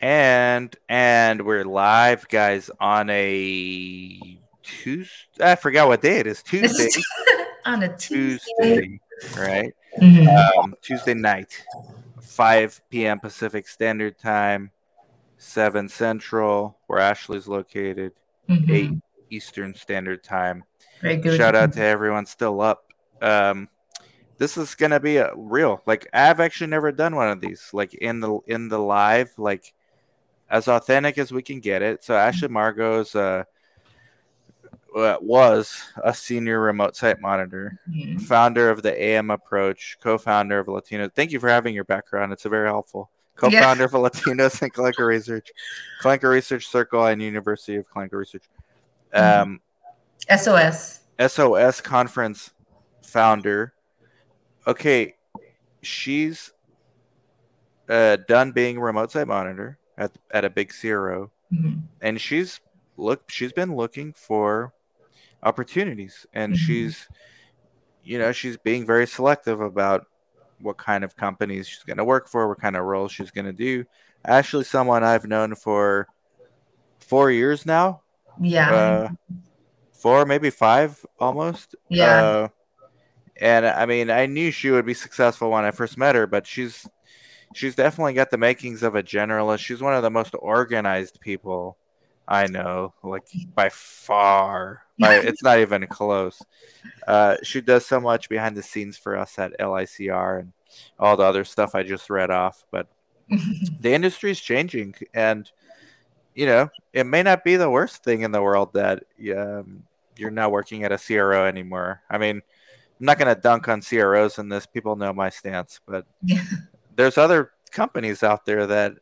And and we're live, guys, on a Tuesday. I forgot what day it is. Tuesday. on a Tuesday. Tuesday, right? Mhm. Um, Tuesday night, 5 p.m. Pacific Standard Time, 7 Central, where Ashley's located, Mhm. 8 Eastern Standard Time. Very good. Shout out to everyone still up. Um, this is gonna be a real like I've actually never done one of these like in the in the live like as authentic as we can get it. So Ashley Margo's uh uh, was a senior remote site monitor, Mhm. founder of the AM approach, co-founder of Latino. Thank you for having your background. It's very helpful. Co-founder of Latinos and Clinical Research, Clinical Research Circle, and University of Clinical Research. Mhm. Um, SOS. SOS conference founder. Okay, she's uh, done being a remote site monitor at at a big CRO, Mhm. and she's look she's been looking for opportunities, and Mhm. she's you know she's being very selective about what kind of companies she's going to work for, what kind of roles she's going to do. actually someone I've known for four years now, Yeah. uh, four, maybe five, almost. Yeah. Uh, and I mean, I knew she would be successful when I first met her, but she's she's definitely got the makings of a generalist. She's one of the most organized people I know, like by far. By, it's not even close. Uh, she does so much behind the scenes for us at LICR and all the other stuff I just read off, but the industry is changing and you know it may not be the worst thing in the world that um, you're not working at a cro anymore i mean i'm not going to dunk on cros in this people know my stance but. there's other companies out there that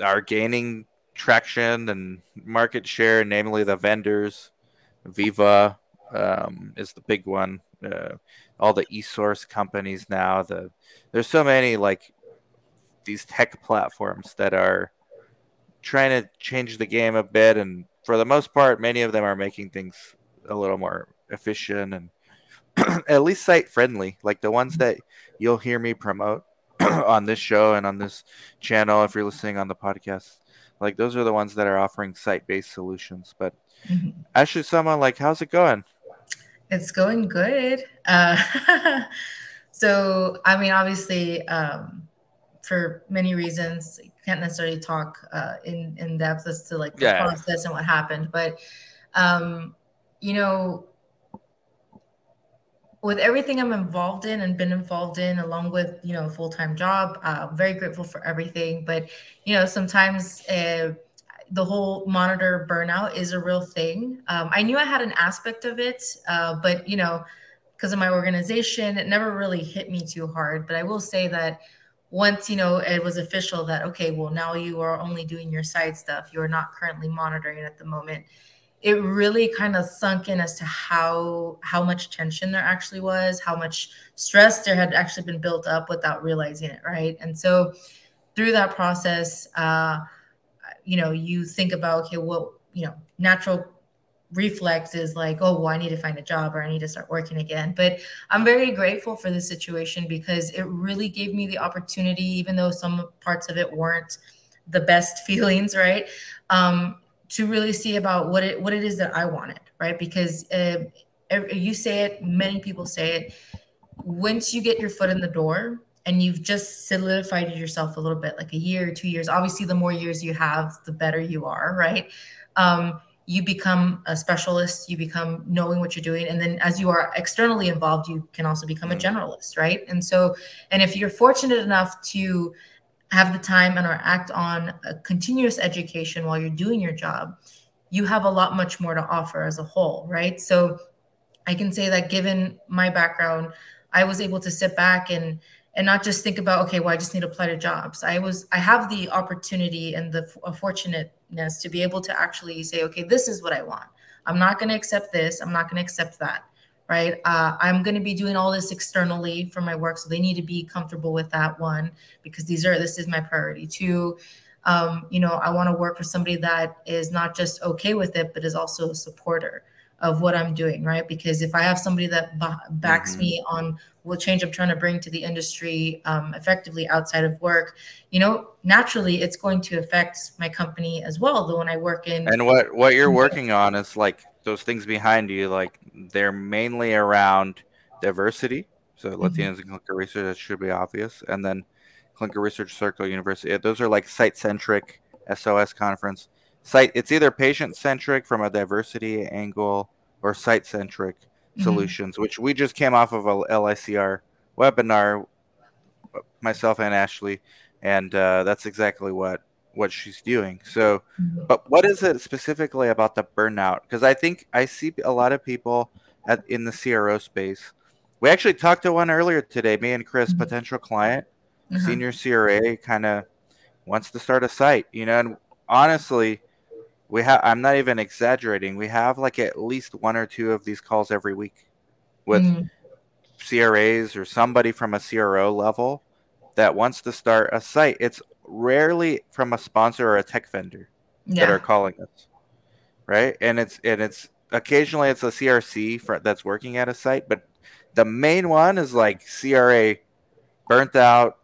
are gaining traction and market share namely the vendors. Veeva um, is the big one. Uh, all the e-source companies now the there's so many like these tech platforms that are trying to change the game a bit and for the most part many of them are making things a little more efficient and at least site friendly. Like the ones that you'll hear me promote on this show and on this channel if you're listening on the podcast like those are the ones that are offering site-based solutions but Mhm. actually someone like how's it going It's going good. Uh, so, I mean, obviously, um, for many reasons, can't necessarily talk uh, in in depth as to like the Yeah. process and what happened. But, um, you know, with everything I'm involved in and been involved in, along with you know a full time job, uh, very grateful for everything. But you know, sometimes. Uh, the whole monitor burnout is a real thing. Um, I knew I had an aspect of it, uh, but you know, because of my organization, it never really hit me too hard. But I will say that once you know it was official that okay, well now you are only doing your side stuff. You are not currently monitoring at the moment. It really kind of sunk in as to how how much tension there actually was, how much stress there had actually been built up without realizing it, right? And so through that process. Uh, you know, you think about, okay, well, you know, natural reflex is like, oh, well, I need to find a job or I need to start working again. But I'm very grateful for this situation because it really gave me the opportunity, even though some parts of it weren't the best feelings, right? Um, to really see about what it what it is that I wanted, right? Because uh, you say it, many people say it. Once you get your foot in the door, and you've just solidified yourself a little bit like a year or two years obviously the more years you have the better you are right um, you become a specialist you become knowing what you're doing and then as you are externally involved you can also become a generalist right and so and if you're fortunate enough to have the time and or act on a continuous education while you're doing your job you have a lot much more to offer as a whole right? So i can say that given my background i was able to sit back and and not just think about okay well i just need to apply to jobs. I was i have the opportunity and the fortunateness to be able to actually say okay this is what i want. I'm not going to accept this. I'm not going to accept that right uh, i'm going to be doing all this externally for my work so they need to be comfortable with that one because these are this is my priority two um, you know i want to work for somebody that is not just okay with it but is also a supporter of what I'm doing, right? Because if I have somebody that backs mm-hmm. me on what change I'm trying to bring to the industry um, effectively outside of work, you know, naturally it's going to affect my company as well. Though when I work in and what what you're working on is like those things behind you, like they're mainly around diversity. So mm-hmm. Latinos and clinical research that should be obvious, and then clinical research circle university. Those are like site centric SOS conference site it's either patient centric from a diversity angle or site centric mm-hmm. solutions which we just came off of a licr webinar myself and ashley and uh, that's exactly what what she's doing so mm-hmm. but what is it specifically about the burnout because i think i see a lot of people at, in the cro space we actually talked to one earlier today me and chris mm-hmm. potential client mm-hmm. senior cra kind of wants to start a site you know and honestly we have i'm not even exaggerating we have like at least one or two of these calls every week with mm-hmm. cras or somebody from a cro level that wants to start a site it's rarely from a sponsor or a tech vendor yeah. that are calling us right and it's and it's occasionally it's a crc for, that's working at a site but the main one is like cra burnt out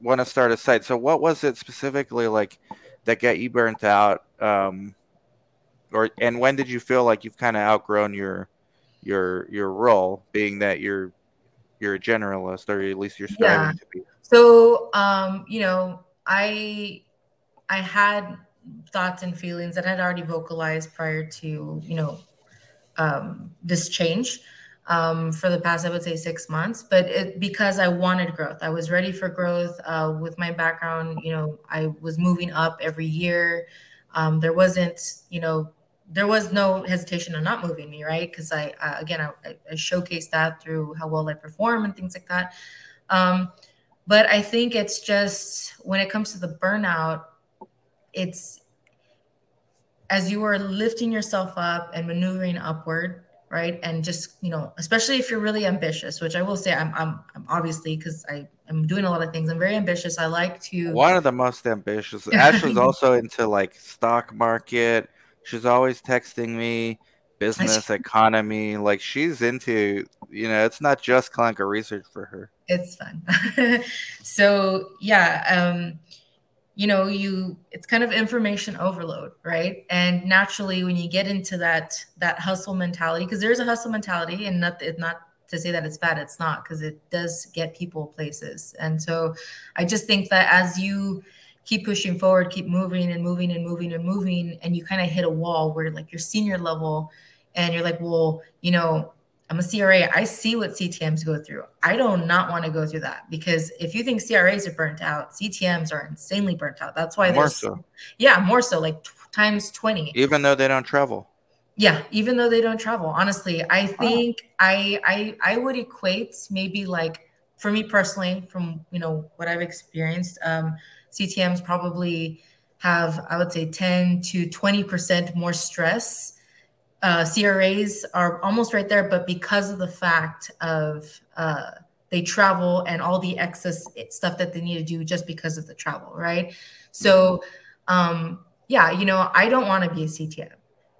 want to start a site so what was it specifically like that got you burnt out um, or and when did you feel like you've kind of outgrown your your your role, being that you're you're a generalist, or at least you're striving yeah. to be? So, um, you know, I I had thoughts and feelings that I'd already vocalized prior to you know um, this change um, for the past, I would say, six months. But it, because I wanted growth, I was ready for growth. Uh, with my background, you know, I was moving up every year. Um, there wasn't, you know, there was no hesitation on not moving me, right? Because I, uh, again, I, I showcased that through how well I perform and things like that. But I think it's just when it comes to the burnout, it's as you are lifting yourself up and maneuvering upward, right? And just you know, especially if you're really ambitious, which I will say I'm, I'm, I'm obviously because I am doing a lot of things. I'm very ambitious. I like to one of the most ambitious. Ashley's also into like stock market. She's always texting me business economy. Like she's into you know, it's not just clinical research for her. It's fun. so yeah. um you know you it's kind of information overload right and naturally when you get into that that hustle mentality because there's a hustle mentality and not it's not to say that it's bad it's not because it does get people places and so i just think that as you keep pushing forward keep moving and moving and moving and moving and you kind of hit a wall where like your senior level and you're like well you know I'm a CRA. I see what CTMs go through. I do not want to go through that because if you think CRAs are burnt out, CTMs are insanely burnt out. That's why more so. Yeah, more so, like t- times 20. Even though they don't travel. Yeah, even though they don't travel. Honestly, I think oh. I I I would equate maybe like for me personally, from you know what I've experienced, um, CTMs probably have I would say 10 to 20 percent more stress uh, CRAs are almost right there, but because of the fact of uh, they travel and all the excess stuff that they need to do just because of the travel, right? So, um, yeah, you know, I don't want to be a CTM.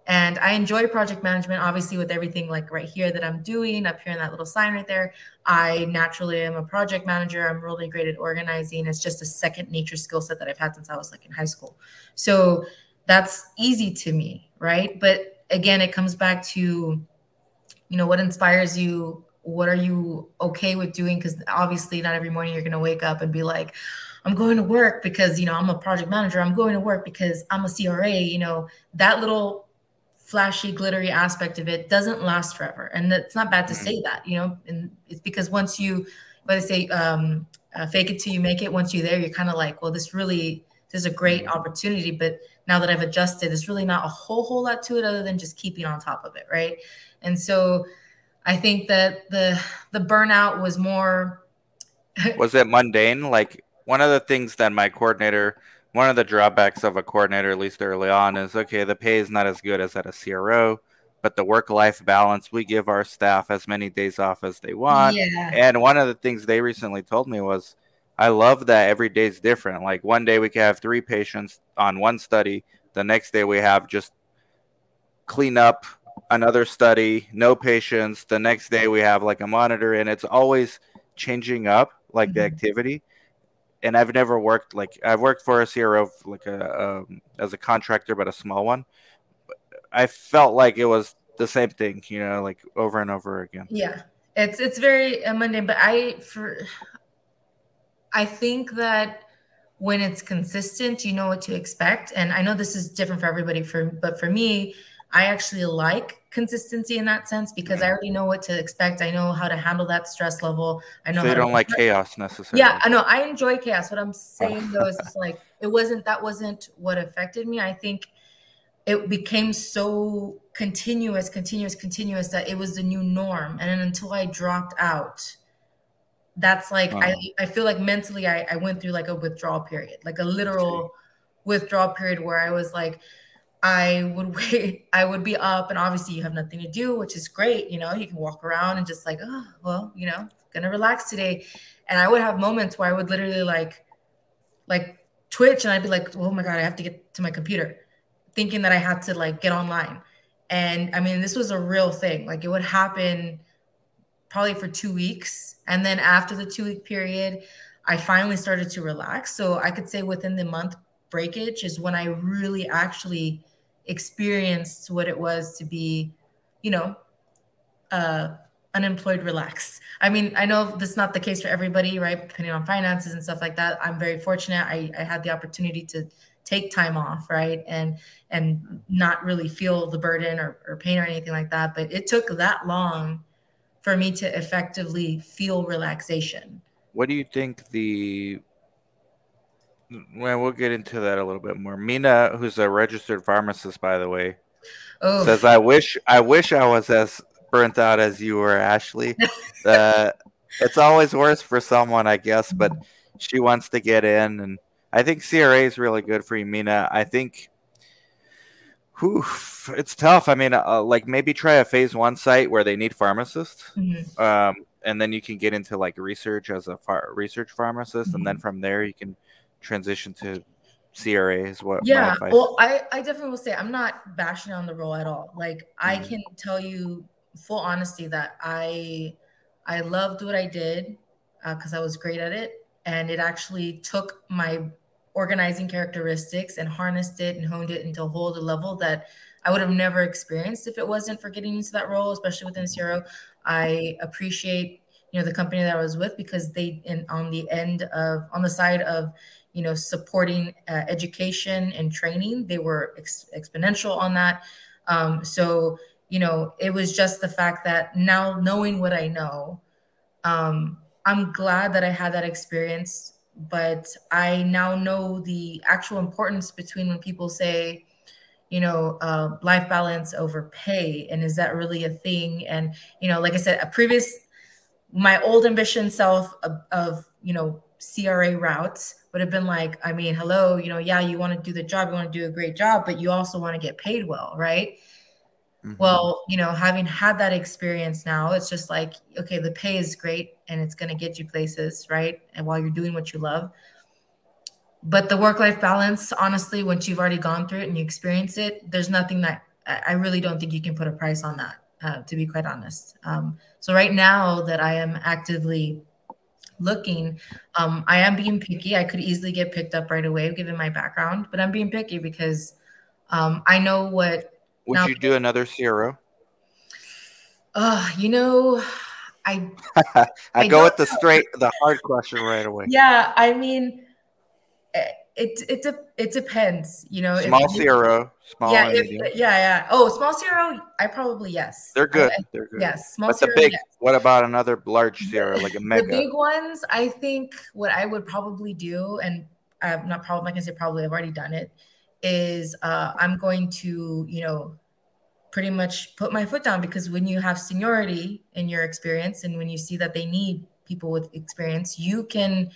And I enjoy project management, obviously, with everything like right here that I'm doing up here in that little sign right there. I naturally am a project manager. I'm really great at organizing. It's just a second nature skill set that I've had since I was like in high school. So that's easy to me, right? But again, it comes back to, you know, what inspires you? What are you okay with doing? Because obviously, not every morning you're going to wake up and be like, I'm going to work because, you know, I'm a project manager. I'm going to work because I'm a CRA. You know, that little flashy, glittery aspect of it doesn't last forever. And it's not bad to mm-hmm. say that, you know, and it's because once you, what I say, um, uh, fake it till you make it. Once you're there, you're kind of like, well, this really, this is a great mm-hmm. opportunity, but now that I've adjusted, there's really not a whole whole lot to it other than just keeping on top of it, right? And so I think that the the burnout was more was it mundane? Like one of the things that my coordinator one of the drawbacks of a coordinator, at least early on, is okay, the pay is not as good as at a CRO, but the work life balance, we give our staff as many days off as they want. Yeah. And one of the things they recently told me was I love that every day is different. Like one day we can have three patients on one study, the next day we have just clean up another study, no patients. The next day we have like a monitor, and it's always changing up like mm-hmm. the activity. And I've never worked like I've worked for a CRO like a um, as a contractor, but a small one. I felt like it was the same thing, you know, like over and over again. Yeah, it's it's very uh, mundane, but I for I think that when it's consistent, you know what to expect. And I know this is different for everybody, for but for me, I actually like consistency in that sense because I mm-hmm. already know what to expect. I know how to handle that stress level. I know so you don't like chaos necessarily. Yeah, I know. I enjoy chaos. What I'm saying though is it's like it wasn't that wasn't what affected me. I think it became so continuous, continuous, continuous that it was the new norm. And then until I dropped out, that's like I, I feel like mentally I, I went through like a withdrawal period, like a literal withdrawal period where I was like, I would wait, I would be up, and obviously you have nothing to do, which is great. You know, you can walk around and just like, oh, well, you know, gonna relax today. And I would have moments where I would literally like, like twitch, and I'd be like, oh my god, I have to get to my computer, thinking that I had to like get online. And I mean, this was a real thing. Like it would happen probably for two weeks, and then after the two week period, I finally started to relax. So I could say within the month breakage is when I really actually experienced what it was to be, you know, uh, unemployed relax. I mean, I know this is not the case for everybody, right? Depending on finances and stuff like that. I'm very fortunate. I, I had the opportunity to take time off, right? And and not really feel the burden or, or pain or anything like that. But it took that long for me to effectively feel relaxation. What do you think the well, we'll get into that a little bit more. Mina, who's a registered pharmacist, by the way, oh. says, "I wish, I wish I was as burnt out as you were, Ashley. uh, it's always worse for someone, I guess, but she wants to get in, and I think CRA is really good for you, Mina. I think." Whew, it's tough. I mean, uh, like maybe try a phase one site where they need pharmacists, mm-hmm. um, and then you can get into like research as a phar- research pharmacist, mm-hmm. and then mm-hmm. from there you can transition to CRA is what yeah well I, I definitely will say I'm not bashing on the role at all like mm-hmm. I can tell you full honesty that I I loved what I did because uh, I was great at it and it actually took my organizing characteristics and harnessed it and honed it into a whole other level that I would have never experienced if it wasn't for getting into that role especially within CRO I appreciate you know the company that I was with because they in on the end of on the side of you know, supporting uh, education and training. They were ex- exponential on that. Um, so, you know, it was just the fact that now knowing what I know, um, I'm glad that I had that experience. But I now know the actual importance between when people say, you know, uh, life balance over pay, and is that really a thing? And you know, like I said, a previous, my old ambition self of, of you know CRA routes would have been like, I mean, hello, you know, yeah, you want to do the job, you want to do a great job, but you also want to get paid well, right? Mm-hmm. Well, you know, having had that experience now, it's just like, okay, the pay is great and it's going to get you places, right? And while you're doing what you love. But the work life balance, honestly, once you've already gone through it and you experience it, there's nothing that I really don't think you can put a price on that, uh, to be quite honest. Um, so, right now that I am actively looking. Um, I am being picky. I could easily get picked up right away given my background, but I'm being picky because um, I know what. Would now, you do another CRO? Uh, you know, I I, I go with the straight, the hard question right away. Yeah, I mean, eh, it it de- it depends, you know. Small if, small. Yeah, if, yeah, yeah. Oh, small CRO, I probably yes. They're good. I, They're good. Yes, small. But the big. Yes. What about another large CRO like a mega? The big ones, I think, what I would probably do, and I'm not probably, I can say probably, I've already done it, is uh, I'm going to, you know, pretty much put my foot down because when you have seniority in your experience, and when you see that they need people with experience, you can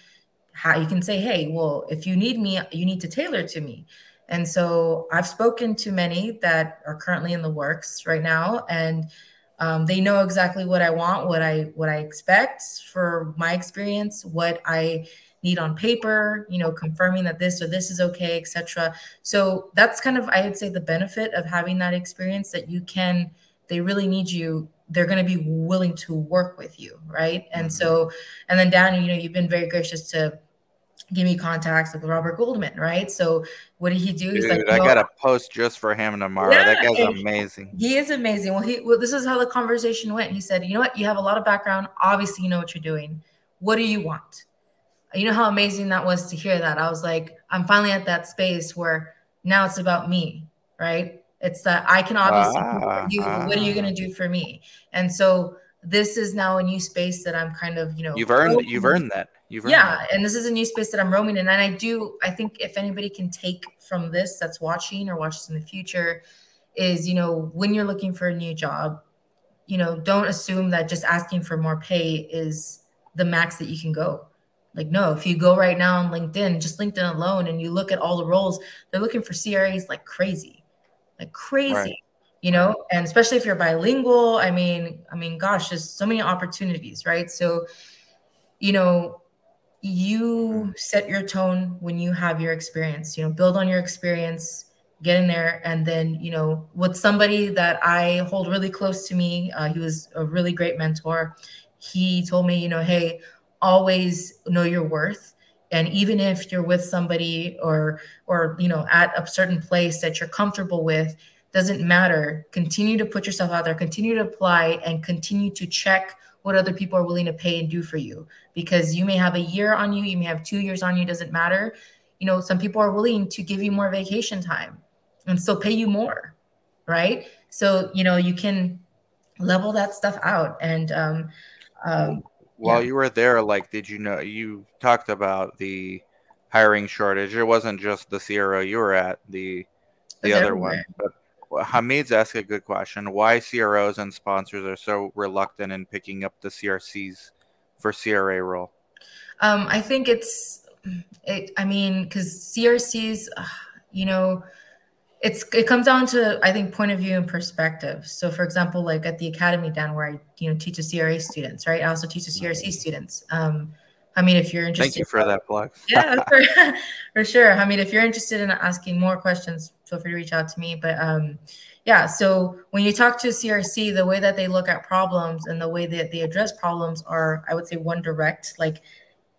how you can say, hey, well, if you need me, you need to tailor to me. And so I've spoken to many that are currently in the works right now, and um, they know exactly what I want, what I what I expect for my experience, what I need on paper, you know, confirming that this or this is okay, etc. So that's kind of I would say the benefit of having that experience that you can they really need you they're going to be willing to work with you right and mm-hmm. so and then dan you know you've been very gracious to give me contacts with Robert Goldman, right? So what did he do? He's Dude, like, I got a post just for him tomorrow. Yeah, that guy's amazing. He is amazing. Well, he well, this is how the conversation went. He said, you know what? You have a lot of background. Obviously, you know what you're doing. What do you want? You know how amazing that was to hear that. I was like, I'm finally at that space where now it's about me, right? It's that I can obviously ah, you. Ah. What are you gonna do for me? And so this is now a new space that I'm kind of, you know, you've earned you've earned that. You've yeah, that. and this is a new space that I'm roaming in, and I do. I think if anybody can take from this that's watching or watches in the future, is you know when you're looking for a new job, you know, don't assume that just asking for more pay is the max that you can go. Like, no, if you go right now on LinkedIn, just LinkedIn alone, and you look at all the roles, they're looking for CRAs like crazy, like crazy. Right. you know? And especially if you're bilingual i mean i mean gosh there's so many opportunities right? So you know you set your tone when you have your experience you know build on your experience get in there and then you know with somebody that i hold really close to me uh, he was a really great mentor. He told me you know hey always know your worth and even if you're with somebody or or you know at a certain place that you're comfortable with doesn't matter. Continue to put yourself out there, continue to apply, and continue to check what other people are willing to pay and do for you because you may have a year on you, you may have two years on you, doesn't matter. You know, some people are willing to give you more vacation time and still pay you more, right? So, you know, you can level that stuff out. And um, um, while yeah. you were there, like, did you know you talked about the hiring shortage? It wasn't just the CRO you were at, the the other everywhere. one, but Hamid's asked a good question. Why CROs and sponsors are so reluctant in picking up the CRCs for CRA role? Um, I think it's, it, I mean, because CRCs, uh, you know, it's it comes down to I think point of view and perspective. So, for example, like at the academy down where I you know teach the CRA students, right? I also teach the CRC students. Um, I mean, if you're interested, thank you for that plug. yeah, for, for, sure. I mean, if you're interested in asking more questions, feel free to reach out to me. But um, yeah, so when you talk to CRC, the way that they look at problems and the way that they address problems are, I would say, one direct. Like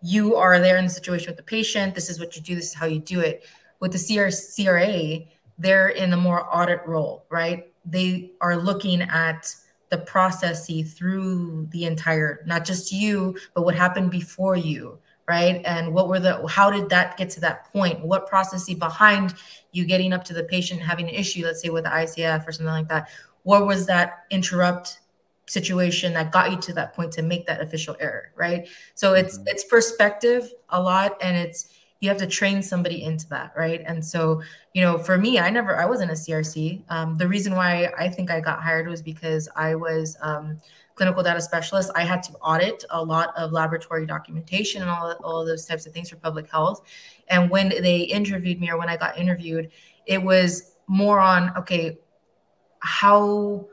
you are there in the situation with the patient. This is what you do. This is how you do it. With the CR, CRA, they're in a more audit role, right? They are looking at the processy through the entire not just you but what happened before you right and what were the how did that get to that point what processy behind you getting up to the patient having an issue let's say with the icf or something like that what was that interrupt situation that got you to that point to make that official error right so it's mm-hmm. it's perspective a lot and it's you have to train somebody into that right? And so you know for me i never i wasn't a crc um, the reason why i think i got hired was because i was um, clinical data specialist. I had to audit a lot of laboratory documentation and all, all of those types of things for public health. And when they interviewed me or when i got interviewed it was more on okay how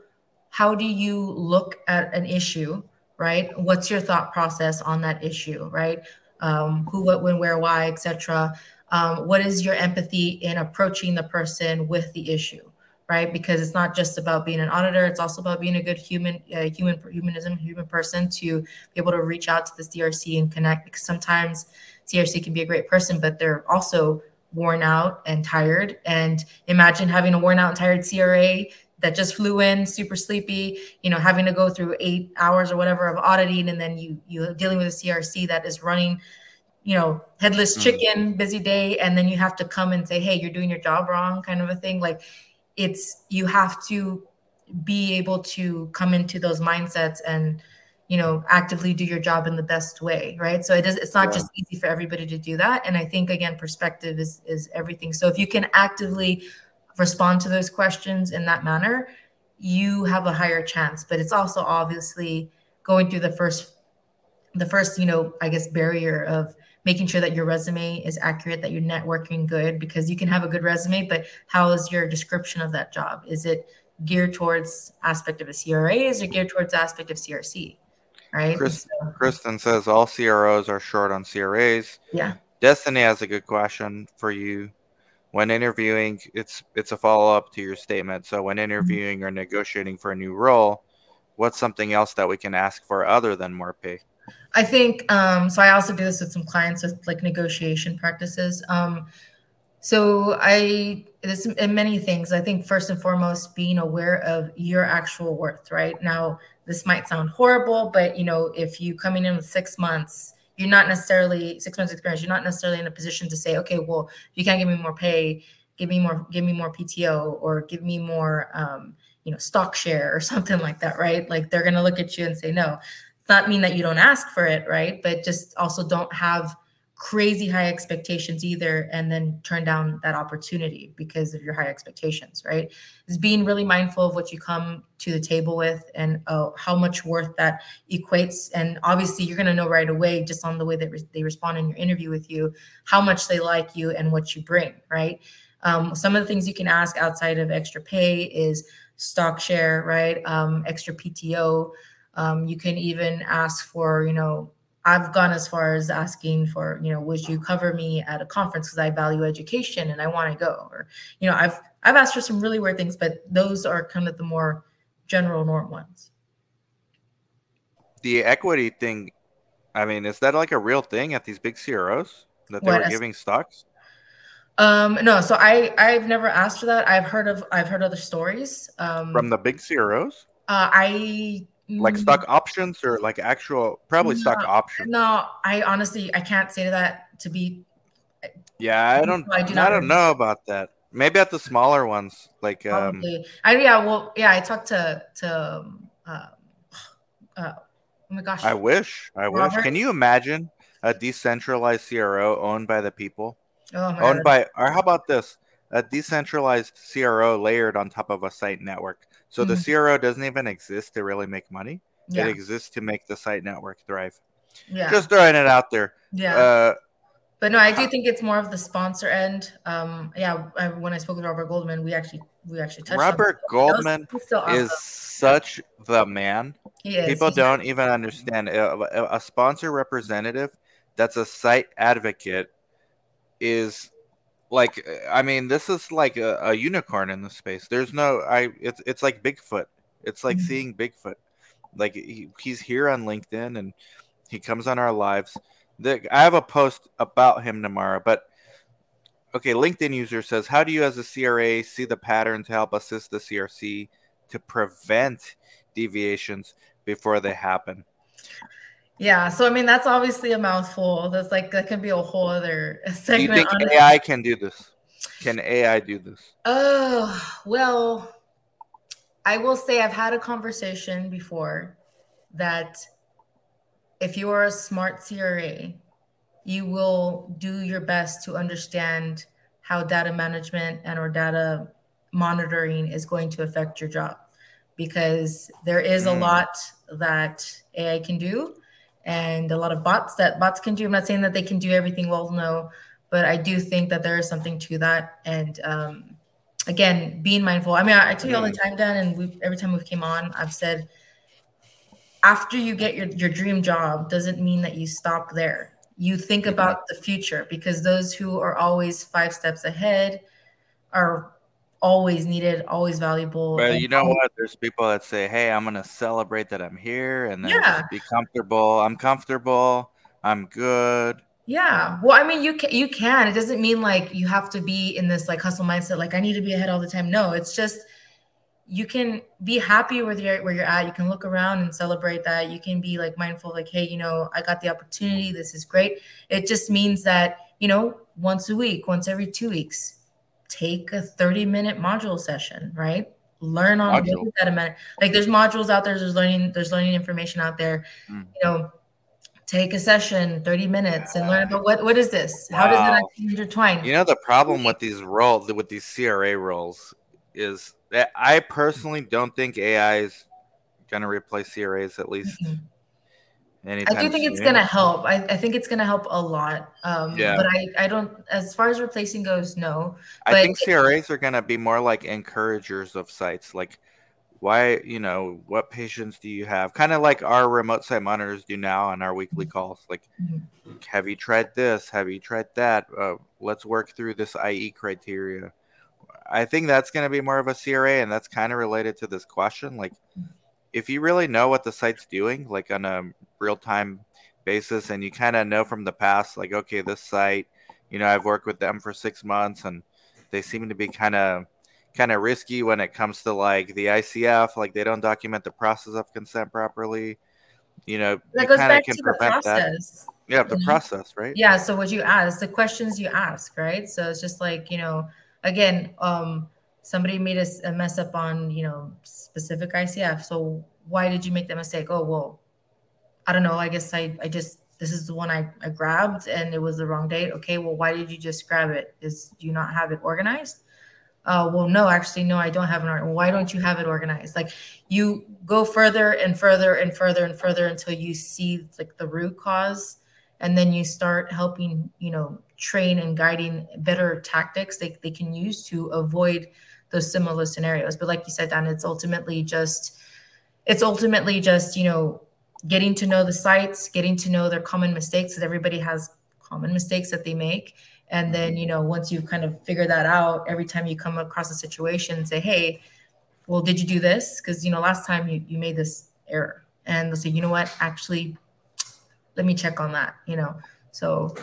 how do you look at an issue right? What's your thought process on that issue right um, who, what, when, where, why, etc. Um, what is your empathy in approaching the person with the issue, right? Because it's not just about being an auditor; it's also about being a good human, uh, human, humanism, human person to be able to reach out to the CRC and connect. Because sometimes CRC can be a great person, but they're also worn out and tired. And imagine having a worn out and tired CRA that just flew in super sleepy you know having to go through eight hours or whatever of auditing and then you you're dealing with a crc that is running you know headless mm. chicken busy day and then you have to come and say hey you're doing your job wrong kind of a thing like it's you have to be able to come into those mindsets and you know actively do your job in the best way right so it is it's not yeah. just easy for everybody to do that and i think again perspective is is everything so if you can actively respond to those questions in that manner, you have a higher chance. But it's also obviously going through the first, the first, you know, I guess barrier of making sure that your resume is accurate, that you're networking good, because you can have a good resume, but how is your description of that job? Is it geared towards aspect of a CRA? Is it geared towards aspect of CRC? Right. Chris, so, Kristen says all CROs are short on CRAs. Yeah. Destiny has a good question for you. When interviewing, it's it's a follow up to your statement. So when interviewing or negotiating for a new role, what's something else that we can ask for other than more pay? I think um, so. I also do this with some clients with like negotiation practices. Um, so I in many things. I think first and foremost, being aware of your actual worth. Right now, this might sound horrible, but you know, if you coming in with six months, you're not necessarily six months experience. You're not necessarily in a position to say, okay, well, you can't give me more pay, give me more, give me more PTO, or give me more, um, you know, stock share or something like that, right? Like they're gonna look at you and say no not mean that you don't ask for it, right? But just also don't have crazy high expectations either and then turn down that opportunity because of your high expectations right? Is being really mindful of what you come to the table with and uh, how much worth that equates. And obviously you're going to know right away just on the way that re- they respond in your interview with you how much they like you and what you bring right? Um, some of the things you can ask outside of extra pay is stock share right? Um, extra pto um, you can even ask for, you know, I've gone as far as asking for, you know, would you cover me at a conference because I value education and I want to go, or, you know, I've I've asked for some really weird things, but those are kind of the more general norm ones. The equity thing, I mean, is that like a real thing at these big CROs that they what, were giving stocks? Um, no, so I I've never asked for that. I've heard of I've heard other stories um, from the big CROs. Uh, I like stock options or like actual probably no, stock options. no i honestly i can't say that to be yeah i don't i, do not I don't know about that. Maybe at the smaller ones like um, probably. um i yeah well yeah i talked to to um, uh, uh, oh my gosh. I wish i Robert? wish can you imagine a decentralized cro owned by the people? Oh owned God. by or how about this? A decentralized cro layered on top of a site network so mm-hmm. the CRO doesn't even exist to really make money. Yeah. It exists to make the site network thrive. Yeah. Just throwing it out there. Yeah. Uh, but no, I do think it's more of the sponsor end. Um, yeah, I, when I spoke with Robert Goldman, we actually we actually touched. Robert Goldman awesome. is such the man. He is. People don't even understand a, a sponsor representative that's a site advocate is like I mean, this is like a, a, unicorn in the space. There's no I. It's it's like Bigfoot. It's like mm-hmm. seeing Bigfoot. Like he, he's here on LinkedIn and he comes on our lives. The, I have a post about him tomorrow, but okay. LinkedIn user says, "How do you, as a CRA, see the pattern to help assist the CRC to prevent deviations before they happen?" Yeah, so I mean that's obviously a mouthful. That's like that can be a whole other segment. Do you think AI it. can do this? Can AI do this? Oh well, I will say I've had a conversation before that if you are a smart CRA, you will do your best to understand how data management and or data monitoring is going to affect your job because there is mm. a lot that AI can do and a lot of bots that bots can do. I'm not saying that they can do everything well, no, but I do think that there is something to that. And um, again, being mindful. I mean, I, I tell you all the time, Dan, and we, every time we came on, I've said, after you get your, your dream job, doesn't mean that you stop there. You think about the future because those who are always five steps ahead are always needed, always valuable. But you know what? There's people that say, "Hey, I'm gonna celebrate that I'm here, and then yeah. be comfortable. I'm comfortable. I'm good." Yeah. Well, I mean, you can you can. It doesn't mean like you have to be in this like hustle mindset. Like I need to be ahead all the time. No, it's just you can be happy with your where you're at. You can look around and celebrate that. You can be like mindful, like, hey, you know, I got the opportunity. This is great. It just means that you know, once a week, once every two weeks, take a 30 minute module session, right? Learn on that amount. Like there's modules out there, there's learning, there's learning information out there. Mm. You know, take a session 30 minutes and learn about what what is this how wow. does it actually intertwine you know the problem with these roles with these cra roles is that i personally don't think ai is going to replace cras at least mm-hmm. Anytime I do think soon. it's gonna help. I, I think it's gonna help a lot. Um, yeah. But I, I don't. As far as replacing goes, no. I think CRAs are gonna be more like encouragers of sites. Like why you know what patients do you have kind of like our remote site monitors do now on our weekly Mm-hmm. calls like have you tried this have you tried that uh, let's work through this ie criteria i think that's going to be more of a cra and that's kind of related to this question like if you really know what the site's doing like on a real-time basis and you kind of know from the past like okay this site you know i've worked with them for six months and they seem to be kind of kind of risky when it comes to like the ICF. Like they don't document the process of consent properly. You know, That goes back can to the prevent that. process. Yeah, the know? process, right? Yeah. So what you ask, the questions you ask, right? So it's just like, you know, again, um, somebody made a mess up on, you know, specific ICF. So why did you make that mistake? Oh, well, I don't know. I guess I, I just, this is the one I, I grabbed and it was the wrong date. Okay. Well, why did you just grab it? Is do you not have it organized? Uh, well, no, actually, no, I don't have an art. Why don't you have it organized? Like you go further and further and further and further until you see like the root cause, and then you start helping, you know, train and guiding better tactics they, they can use to avoid those similar scenarios. But like you said, Dan, it's ultimately just it's ultimately just, you know, getting to know the sites, getting to know their common mistakes, because everybody has common mistakes that they make and then, you know, once you've kind of figure that out, every time you come across a situation, say, hey, well, did you do this? Because, you know, last time you, you made this error. And they'll say, you know what, actually, let me check on that, you know. So,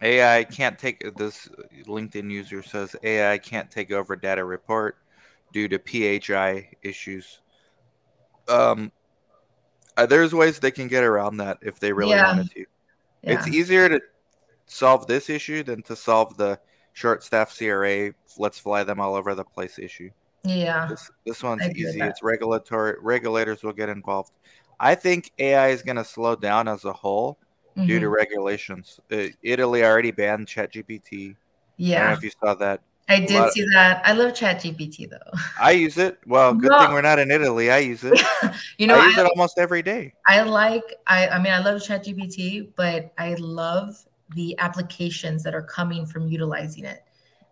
AI can't take this LinkedIn user says AI can't take over data report due to PHI issues. Um, there's ways they can get around that if they really Yeah. wanted to. yeah. It's easier to solve this issue than to solve the short staff CRA. Let's fly them all over the place issue. yeah. This this one's I agree with easy. that. It's regulatory. Regulators will get involved. I think AI is going to slow down as a whole due to Mhm. regulations. Uh, Italy already banned ChatGPT. I don't know Yeah. if you saw that. I did of- see that. I love ChatGPT though. I use it. Well, good No. thing we're not in Italy. I use it. You know, I I, use it almost every day. I like I I mean I love ChatGPT, but I love the applications that are coming from utilizing it.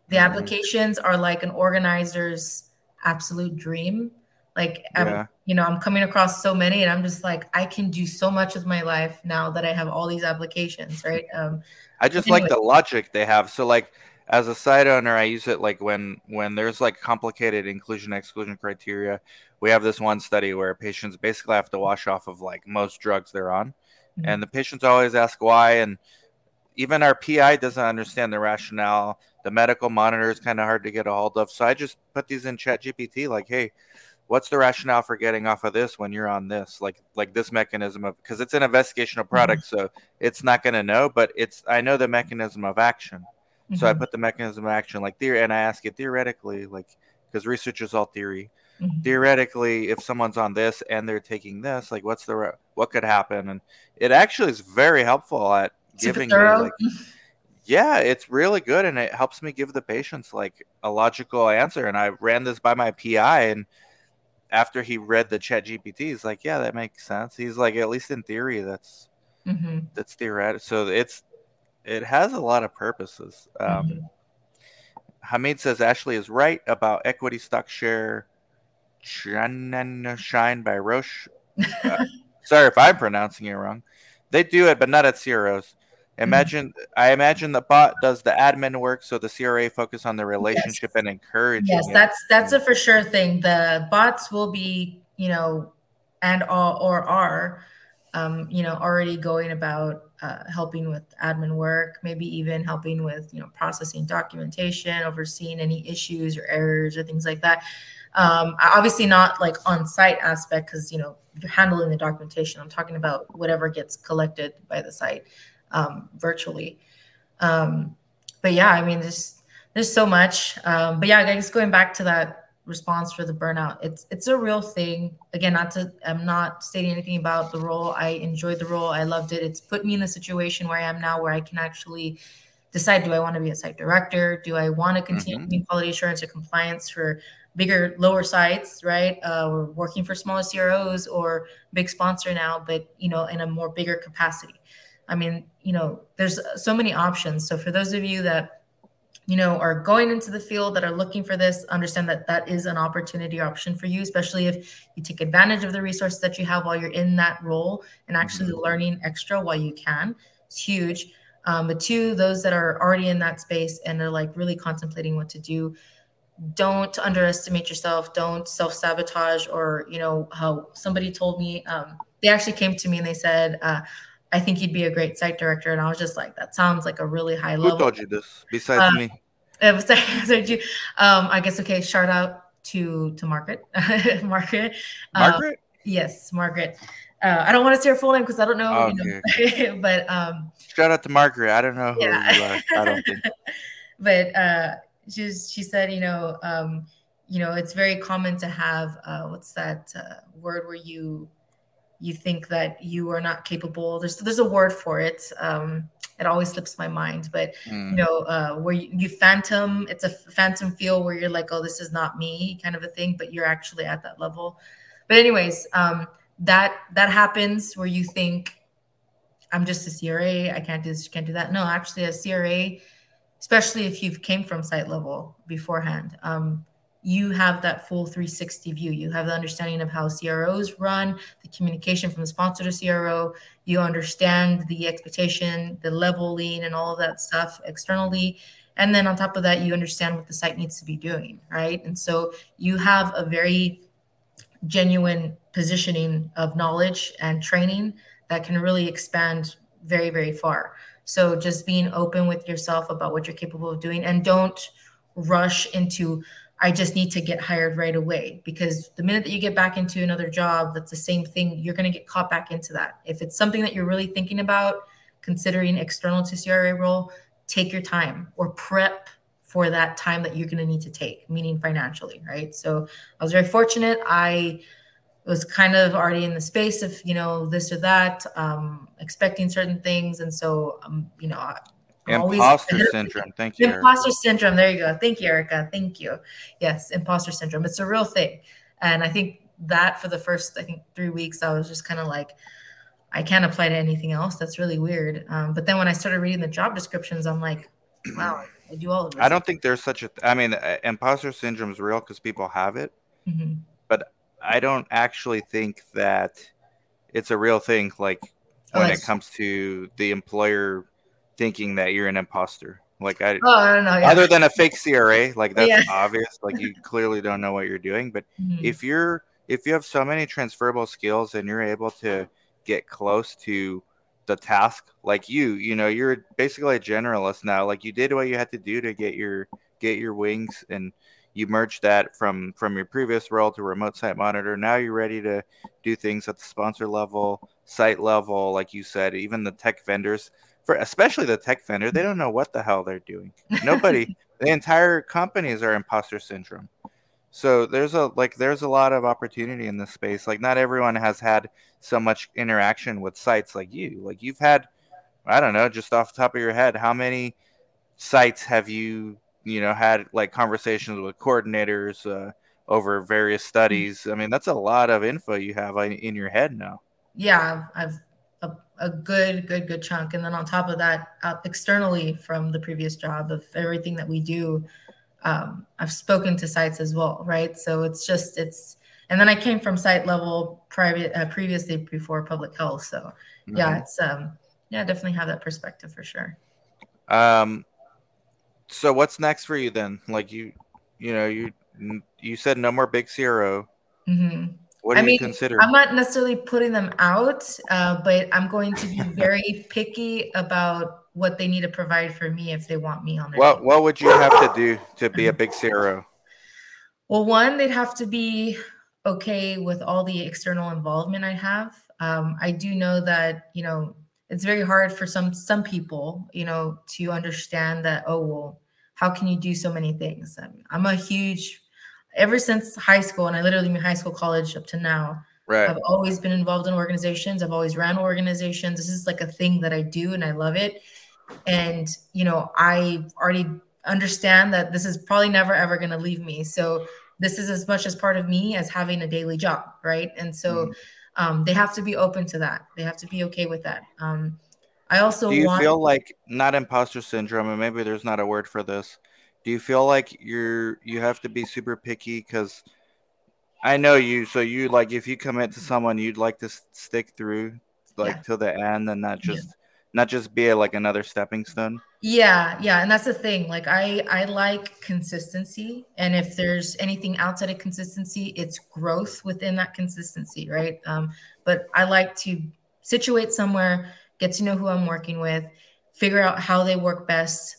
The Mhm. applications are like an organizer's absolute dream. Like Yeah. you know, I'm coming across so many and I'm just like I can do so much with my life now that I have all these applications, right? Um I just Anyway. like the logic they have. So like as a site owner, I use it like when when there's like complicated inclusion exclusion criteria. We have this one study where patients basically have to wash off of like most drugs they're on. Mhm. And the patients always ask why and even our PI doesn't understand the rationale. The medical monitor is kind of hard to get a hold of. So I just put these in Chat GPT like, hey, what's the rationale for getting off of this when you're on this? Like like this mechanism of because it's an investigational product, so it's not gonna know, but it's I know the mechanism of action. So I Mhm. put the mechanism of action like theory, and I ask it theoretically, like because research is all theory. Mhm. Theoretically, if someone's on this and they're taking this, like what's the re- what could happen? And it actually is very helpful at giving me like yeah, it's really good, and it helps me give the patients like a logical answer. And I ran this by my PI, and after he read the Chat GPT, he's like, "Yeah, that makes sense." He's like, "At least in theory, that's Mhm. that's theoretical." So it's it has a lot of purposes. Um, Mhm. Hamid says Ashley is right about equity stock share shine by Roche. Uh, sorry if I'm pronouncing it wrong. They do it, but not at CROs. Imagine, I imagine the bot does the admin work, so the CRA focus on the relationship and encourage. Yes, it. that's that's a for sure thing. The bots will be, you know, and all or are, um, you know, already going about uh, helping with admin work, maybe even helping with, you know, processing documentation, overseeing any issues or errors or things like that. Um, obviously not like on site aspect because you know you're handling the documentation. I'm talking about whatever gets collected by the site um, virtually. Um, but yeah, I mean, there's there's so much. Um, but yeah, I guess going back to that response for the burnout, it's it's a real thing. Again, not to I'm not stating anything about the role. I enjoyed the role. I loved it. It's put me in the situation where I am now, where I can actually decide: do I want to be a site director? Do I want to continue Mhm. doing quality assurance or compliance for bigger, lower sites? Right? Uh, we're working for smaller CROs or big sponsor now, but you know, in a more bigger capacity. I mean, you know, there's so many options. So for those of you that you know are going into the field that are looking for this understand that that is an opportunity option for you especially if you take advantage of the resources that you have while you're in that role and actually mm-hmm. learning extra while you can. It's huge. Um, but two those that are already in that space and are like really contemplating what to do don't underestimate yourself. Don't self-sabotage or you know how somebody told me um, they actually came to me and they said uh, I think you'd be a great site director. And I was just like, that sounds like a really high level. Who told you this besides uh, me? Um, I guess okay. Shout out to to Margaret. Margaret. Margaret. Uh, yes, Margaret. Uh, I don't want to say her full name because I don't know. Okay. You know but um, shout out to Margaret. I don't know who yeah. you are. I don't think. but uh, she's she said, you know, um, you know, it's very common to have uh, what's that uh, word where you you think that you are not capable. There's there's a word for it. Um, it always slips my mind, but mm. you know, uh, where you, you phantom, it's a phantom feel where you're like, oh, this is not me, kind of a thing, but you're actually at that level. But anyways, um, that that happens where you think I'm just a CRA, I can't do this, can't do that. No, actually, a CRA, especially if you've came from site level beforehand, um, you have that full 360 view. You have the understanding of how CROs run, the communication from the sponsor to CRO. You understand the expectation, the leveling, and all of that stuff externally. And then on top of that, you understand what the site needs to be doing, right? And so you have a very genuine positioning of knowledge and training that can really expand very, very far. So just being open with yourself about what you're capable of doing and don't rush into I just need to get hired right away because the minute that you get back into another job that's the same thing, you're going to get caught back into that. If it's something that you're really thinking about, considering external to CRA role, take your time or prep for that time that you're going to need to take, meaning financially, right? So I was very fortunate. I was kind of already in the space of, you know, this or that, um, expecting certain things. And so, um, you know, Imposter always, syndrome. Thank you. Imposter Erica. syndrome. There you go. Thank you, Erica. Thank you. Yes, imposter syndrome. It's a real thing. And I think that for the first, I think, three weeks, I was just kind of like, I can't apply to anything else. That's really weird. Um, but then when I started reading the job descriptions, I'm like, wow, I do all of this. I don't think there's such a. Th- I mean, uh, imposter syndrome is real because people have it, mm-hmm. but I don't actually think that it's a real thing. Like oh, when it comes to the employer thinking that you're an imposter. Like I, oh, I don't know. Yeah. Other than a fake CRA, like that's yeah. obvious. Like you clearly don't know what you're doing. But mm-hmm. if you're if you have so many transferable skills and you're able to get close to the task, like you, you know, you're basically a generalist now. Like you did what you had to do to get your get your wings and you merged that from from your previous role to remote site monitor now you're ready to do things at the sponsor level site level like you said even the tech vendors for especially the tech vendor, they don't know what the hell they're doing. Nobody, the entire companies are imposter syndrome. So there's a like there's a lot of opportunity in this space. Like not everyone has had so much interaction with sites like you. Like you've had, I don't know, just off the top of your head, how many sites have you you know had like conversations with coordinators uh, over various studies? I mean, that's a lot of info you have in your head now. Yeah, I've a good, good, good chunk. And then on top of that, uh, externally from the previous job of everything that we do, um, I've spoken to sites as well, right? So it's just it's, and then I came from site level private uh, previously before public health. So mm-hmm. yeah, it's um, yeah, definitely have that perspective for sure. Um, so what's next for you then? Like you, you know, you you said no more big CRO. Mm-hmm. What do I you mean, consider? I'm not necessarily putting them out, uh, but I'm going to be very picky about what they need to provide for me if they want me on their. What team. What would you have to do to be a big CRO? Well, one, they'd have to be okay with all the external involvement I have. Um, I do know that you know it's very hard for some some people, you know, to understand that. Oh well, how can you do so many things? I'm a huge ever since high school, and I literally mean high school, college up to now. Right. I've always been involved in organizations. I've always ran organizations. This is like a thing that I do, and I love it. And you know, I already understand that this is probably never ever going to leave me. So this is as much as part of me as having a daily job, right? And so mm. um, they have to be open to that. They have to be okay with that. Um, I also do you want- feel like not imposter syndrome, and maybe there's not a word for this, do you feel like you're you have to be super picky because I know you. So you like if you commit to someone, you'd like to stick through like yeah. till the end and not just yeah. not just be a, like another stepping stone. Yeah, yeah, and that's the thing. Like I I like consistency, and if there's anything outside of consistency, it's growth within that consistency, right? Um, but I like to situate somewhere, get to know who I'm working with, figure out how they work best,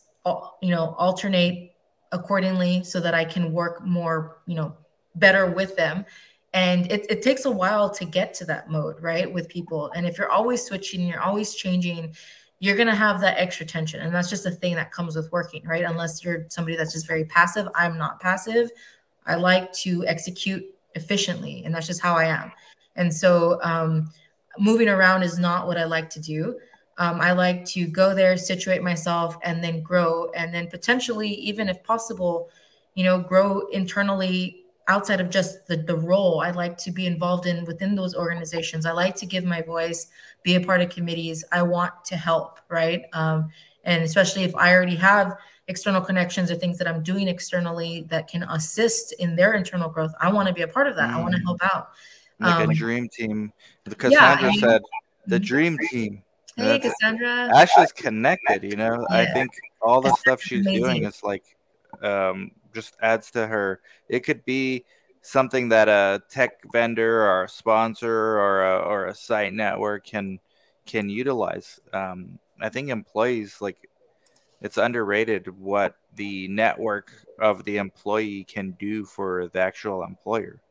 you know, alternate accordingly so that I can work more, you know, better with them. And it, it takes a while to get to that mode, right? With people. And if you're always switching, you're always changing, you're going to have that extra tension. And that's just a thing that comes with working, right? Unless you're somebody that's just very passive. I'm not passive. I like to execute efficiently, and that's just how I am. And so, um, moving around is not what I like to do. Um, I like to go there, situate myself, and then grow, and then potentially, even if possible, you know, grow internally outside of just the, the role i like to be involved in within those organizations. I like to give my voice be a part of committees. I want to help right? Um, and especially if i already have external connections or things that i'm doing externally that can assist in their internal growth i want to be a part of that. Mm. i want to help out. Like um, a dream team. Cassandra yeah, said the mm-hmm. dream team hey cassandra ashley's connected you know yeah. i think all the stuff she's amazing. doing is like um just adds to her. It could be something that a tech vendor or a sponsor or a, or a site network can can utilize. Um, I think employees like it's underrated what the network of the employee can do for the actual employer.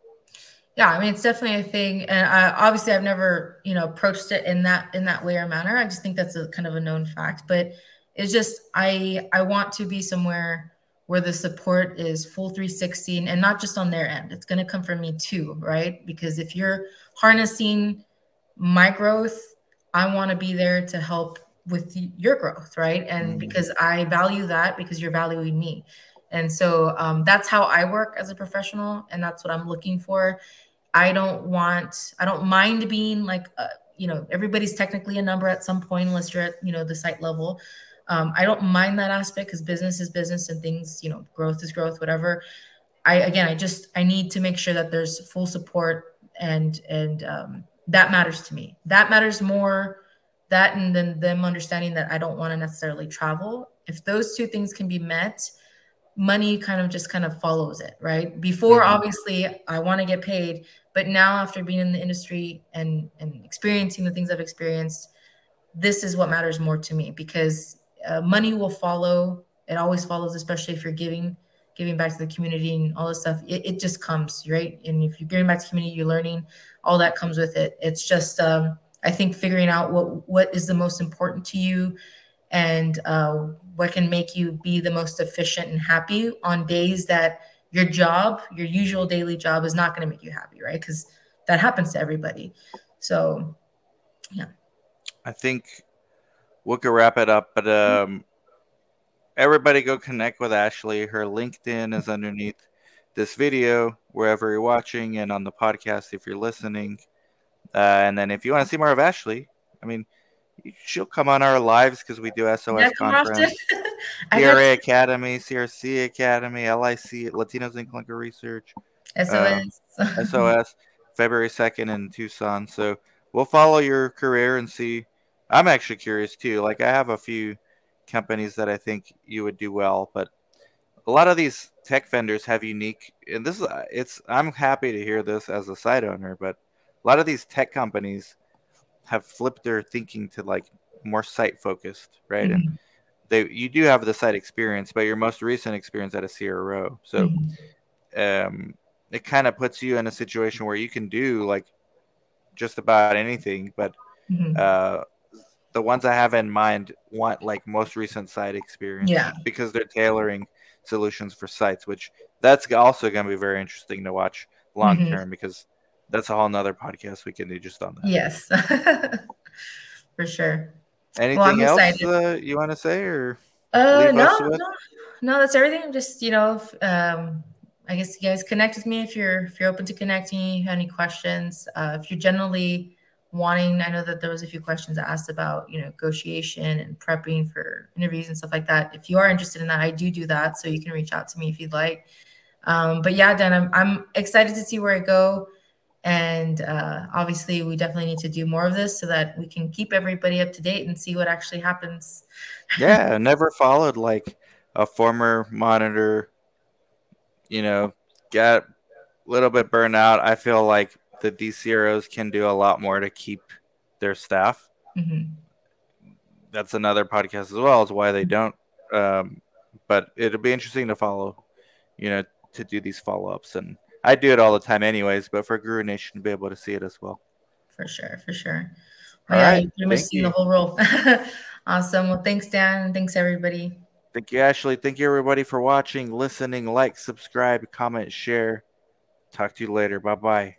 Yeah, I mean it's definitely a thing, and I, obviously I've never you know approached it in that in that way or manner. I just think that's a kind of a known fact, but it's just I I want to be somewhere where the support is full 360 and not just on their end. It's going to come from me too, right? Because if you're harnessing my growth, I want to be there to help with your growth, right? And mm-hmm. because I value that because you're valuing me. And so um, that's how I work as a professional, and that's what I'm looking for. I don't want, I don't mind being like, uh, you know, everybody's technically a number at some point, unless you're at, you know, the site level. Um, I don't mind that aspect because business is business and things, you know, growth is growth, whatever. I again, I just I need to make sure that there's full support and and um, that matters to me. That matters more. That and then them understanding that I don't want to necessarily travel. If those two things can be met, money kind of just kind of follows it, right? Before, mm-hmm. obviously, I want to get paid, but now after being in the industry and and experiencing the things I've experienced, this is what matters more to me because uh, money will follow. It always follows, especially if you're giving giving back to the community and all this stuff. It, it just comes right. And if you're giving back to the community, you're learning. All that comes with it. It's just um, I think figuring out what what is the most important to you and uh, what can make you be the most efficient and happy on days that your job, your usual daily job, is not going to make you happy, right? Because that happens to everybody. So, yeah. I think we could wrap it up. But um, everybody go connect with Ashley. Her LinkedIn is underneath this video, wherever you're watching, and on the podcast if you're listening. Uh, and then if you want to see more of Ashley, I mean, she'll come on our lives because we do SOS yeah, conference. CRA Academy, CRC Academy, LIC, Latinos in Clinical Research, SOS, uh, SOS, February 2nd in Tucson. So we'll follow your career and see I'm actually curious too. Like I have a few companies that I think you would do well, but a lot of these tech vendors have unique and this is it's I'm happy to hear this as a site owner, but a lot of these tech companies have flipped their thinking to like more site focused, right? Mm-hmm. And they you do have the site experience, but your most recent experience at a CRO. So mm-hmm. um it kind of puts you in a situation where you can do like just about anything, but mm-hmm. uh the ones I have in mind want like most recent site experience. Yeah. Because they're tailoring solutions for sites, which that's also going to be very interesting to watch long mm-hmm. term because that's a whole nother podcast we can do just on that. Yes. for sure. Anything well, else uh, you want to say or? Uh, no, no, no, that's everything. Just, you know, um, I guess you guys connect with me if you're, if you're open to connecting, you have any questions, uh, if you're generally wanting, I know that there was a few questions asked about, you know, negotiation and prepping for interviews and stuff like that. If you are interested in that, I do do that. So you can reach out to me if you'd like. Um, but yeah, Dan, I'm, I'm excited to see where I go. And uh, obviously, we definitely need to do more of this so that we can keep everybody up to date and see what actually happens. yeah, never followed like a former monitor, you know, got a little bit burned out. I feel like the DCROs can do a lot more to keep their staff. Mm-hmm. That's another podcast as well, as why they don't. Um, but it'll be interesting to follow, you know, to do these follow ups. And I do it all the time, anyways, but for Guru Nation to be able to see it as well. For sure, for sure. All yeah, right. you pretty much seen the whole role. awesome. Well, thanks, Dan. Thanks, everybody. Thank you, Ashley. Thank you, everybody, for watching, listening, like, subscribe, comment, share. Talk to you later. Bye bye.